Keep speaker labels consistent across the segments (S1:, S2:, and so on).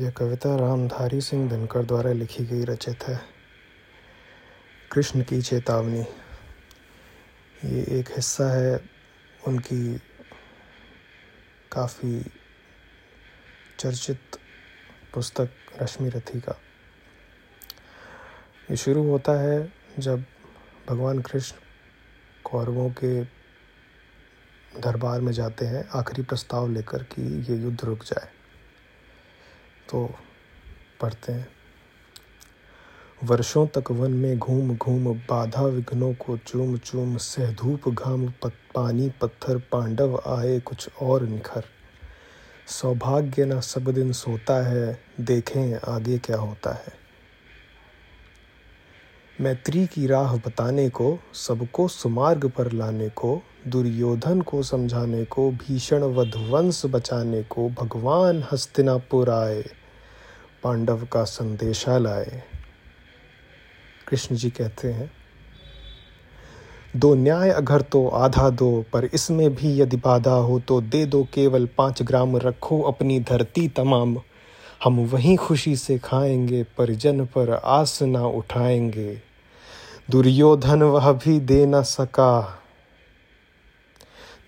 S1: यह कविता रामधारी सिंह दिनकर द्वारा लिखी गई रचित है। कृष्ण की चेतावनी। ये एक हिस्सा है उनकी काफ़ी चर्चित पुस्तक रश्मि रथी का। ये शुरू होता है जब भगवान कृष्ण कौरवों के दरबार में जाते हैं, आखिरी प्रस्ताव लेकर कि ये युद्ध रुक जाए। तो पढ़ते हैं। वर्षों तक वन में घूम घूम बाधा विघ्नों को चूम चूम सह धूप घाम पत, पानी पत्थर पांडव आए कुछ और निखर। सौभाग्य न सब दिन सोता है देखें आगे क्या होता है। मैत्री की राह बताने को सबको सुमार्ग पर लाने को दुर्योधन को समझाने को, भीषण वधवंश बचाने को भगवान हस्तिनापुर आए, पांडव का संदेशा लाए कृष्ण जी कहते हैं, दो न्याय अगर तो आधा दो, पर इसमें भी यदि बाधा हो तो दे दो केवल पाँच ग्राम, रखो अपनी धरती तमाम। हम वहीं खुशी से खाएँगे, परिजन पर आस ना उठाएँगे। दुर्योधन वह भी दे न सका।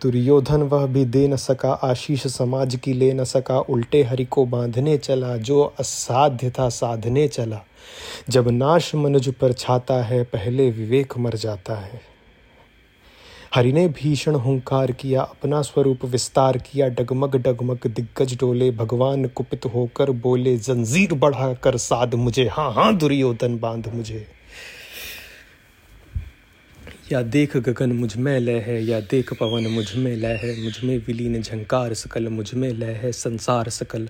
S1: दुर्योधन वह भी दे न सका, आशीष समाज की ले न सका, उल्टे हरि को बांधने चला, जो असाध्य था साधने चला। जब नाश मनुज पर छाता है, पहले विवेक मर जाता है। हरि ने भीषण हुंकार किया, अपना स्वरूप विस्तार किया, डगमग डगमग दिग्गज डोले, भगवान कुपित होकर बोले, जंजीर बढ़ाकर साध मुझे। हाँ हाँ दुर्योधन, बाँध मुझे। या देख गगन मुझमें लय है, या देख पवन मुझमें लय है, मुझमें विलीन झंकार सकल, मुझमें लय है, संसार सकल।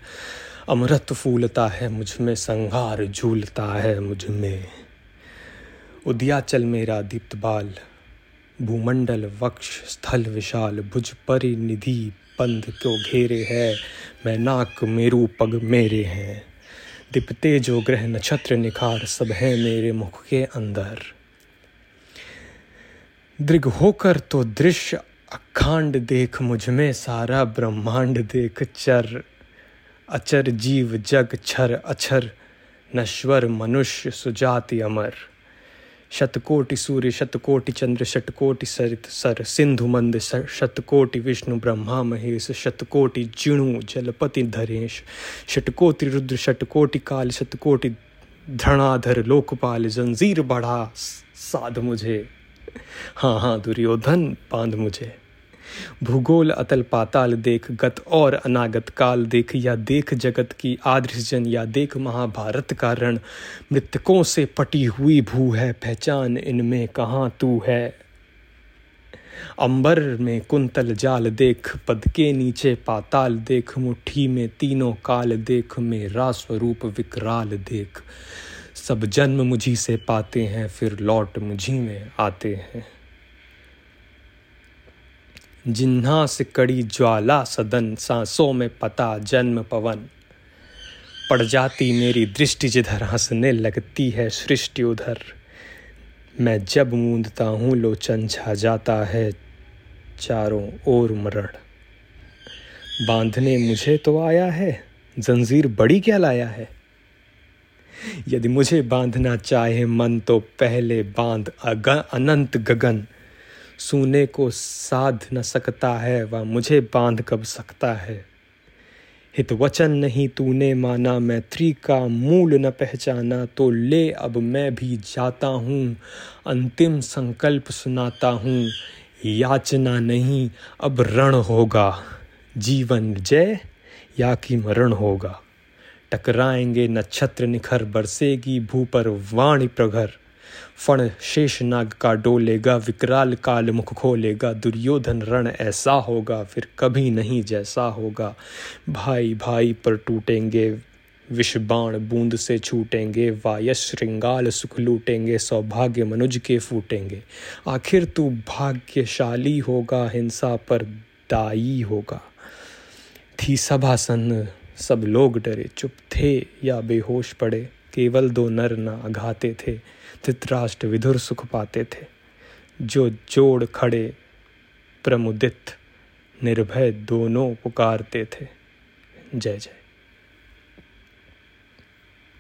S1: अमृत फूलता है, मुझमें संहार झूलता है, मुझमें। उद्याचल मेरा दीप्त बाल, भूमंडल वक्ष स्थल विशाल, भुज परिनिधि पंध को घेरे है? मैं नाक मेरू पग मेरे हैं। दिपते जो ग्रह नक्षत्र निखार, सब है मेरे मुख के अंदर। दृग होकर तो दृश्य अखंड देख मुझमें सारा ब्रह्मांड देख चर। अचर जीव जग छर अक्षर नश्वर मनुष्य सुजाति अमर। शतकोटि सूर्य, शतकोटि चंद्र, शतकोटि सरित सर, सिंधु मंद शतकोटि विष्णु, ब्रह्मा महेश, शतकोटि जिणु जलपति धरेश। शतकोटि रुद्र, शतकोटि काल, शतकोटि धृणाधर, लोकपाल, जंजीर बढ़ा साध मुझे। हाँ हाँ दुर्योधन, बाँध मुझे। भूगोल, अतल पाताल देख, गत और अनागत काल देख, या देख जगत की आदृजन या देख महाभारत का रण। मृतकों से पटी हुई भू है, पहचान इनमें कहाँ तू है? अंबर में कुंतल जाल देख, पद के नीचे पाताल देख, मुट्ठी में तीनों काल देख, मेरा स्वरूप विकराल देख। सब जन्म मुझी से पाते हैं, फिर लौट मुझी में आते हैं। जिन्हा से कड़ी ज्वाला सदन, सांसों में पता जन्म पवन। पड़ जाती मेरी दृष्टि जिधर हंसने लगती है सृष्टि उधर। मैं जब मूंदता हूँ, लोचन छा जाता है चारों ओर मरण। बांधने मुझे तो आया है, जंजीर बड़ी क्या लाया है? यदि मुझे बांधना चाहे, मन तो पहले बाँध। अनंत गगन, सूने को साध न सकता है, वह मुझे बाँध कब सकता है? हित वचन नहीं तूने माना, मैत्री का मूल न पहचाना तो ले अब मैं भी जाता हूँ, अंतिम संकल्प सुनाता हूँ। याचना नहीं, अब रण होगा। जीवन जय, या कि मरण होगा? टकराएँगे, नक्षत्र निखर बरसेगी, भू पर वाणी प्रघर फण शेष नाग का डोलेगा, विकराल काल मुख खोलेगा, दुर्योधन रण ऐसा होगा, फिर कभी नहीं जैसा होगा। भाई भाई पर टूटेंगे विषबाण बूंद से छूटेंगे, वायस श्रृंगाल सुख लूटेंगे, सौभाग्य मनुज के फूटेंगे। आखिर तू भाग्यशाली होगा, हिंसा पर दाई होगा। थी सभासन सब लोग डरे, चुप थे या बेहोश पड़े, केवल दो नर ना अघाते थे, धृतराष्ट्र विधुर सुख पाते थे। जो जोड़ खड़े, प्रमुदित, निर्भय दोनों पुकारते थे। जय जय।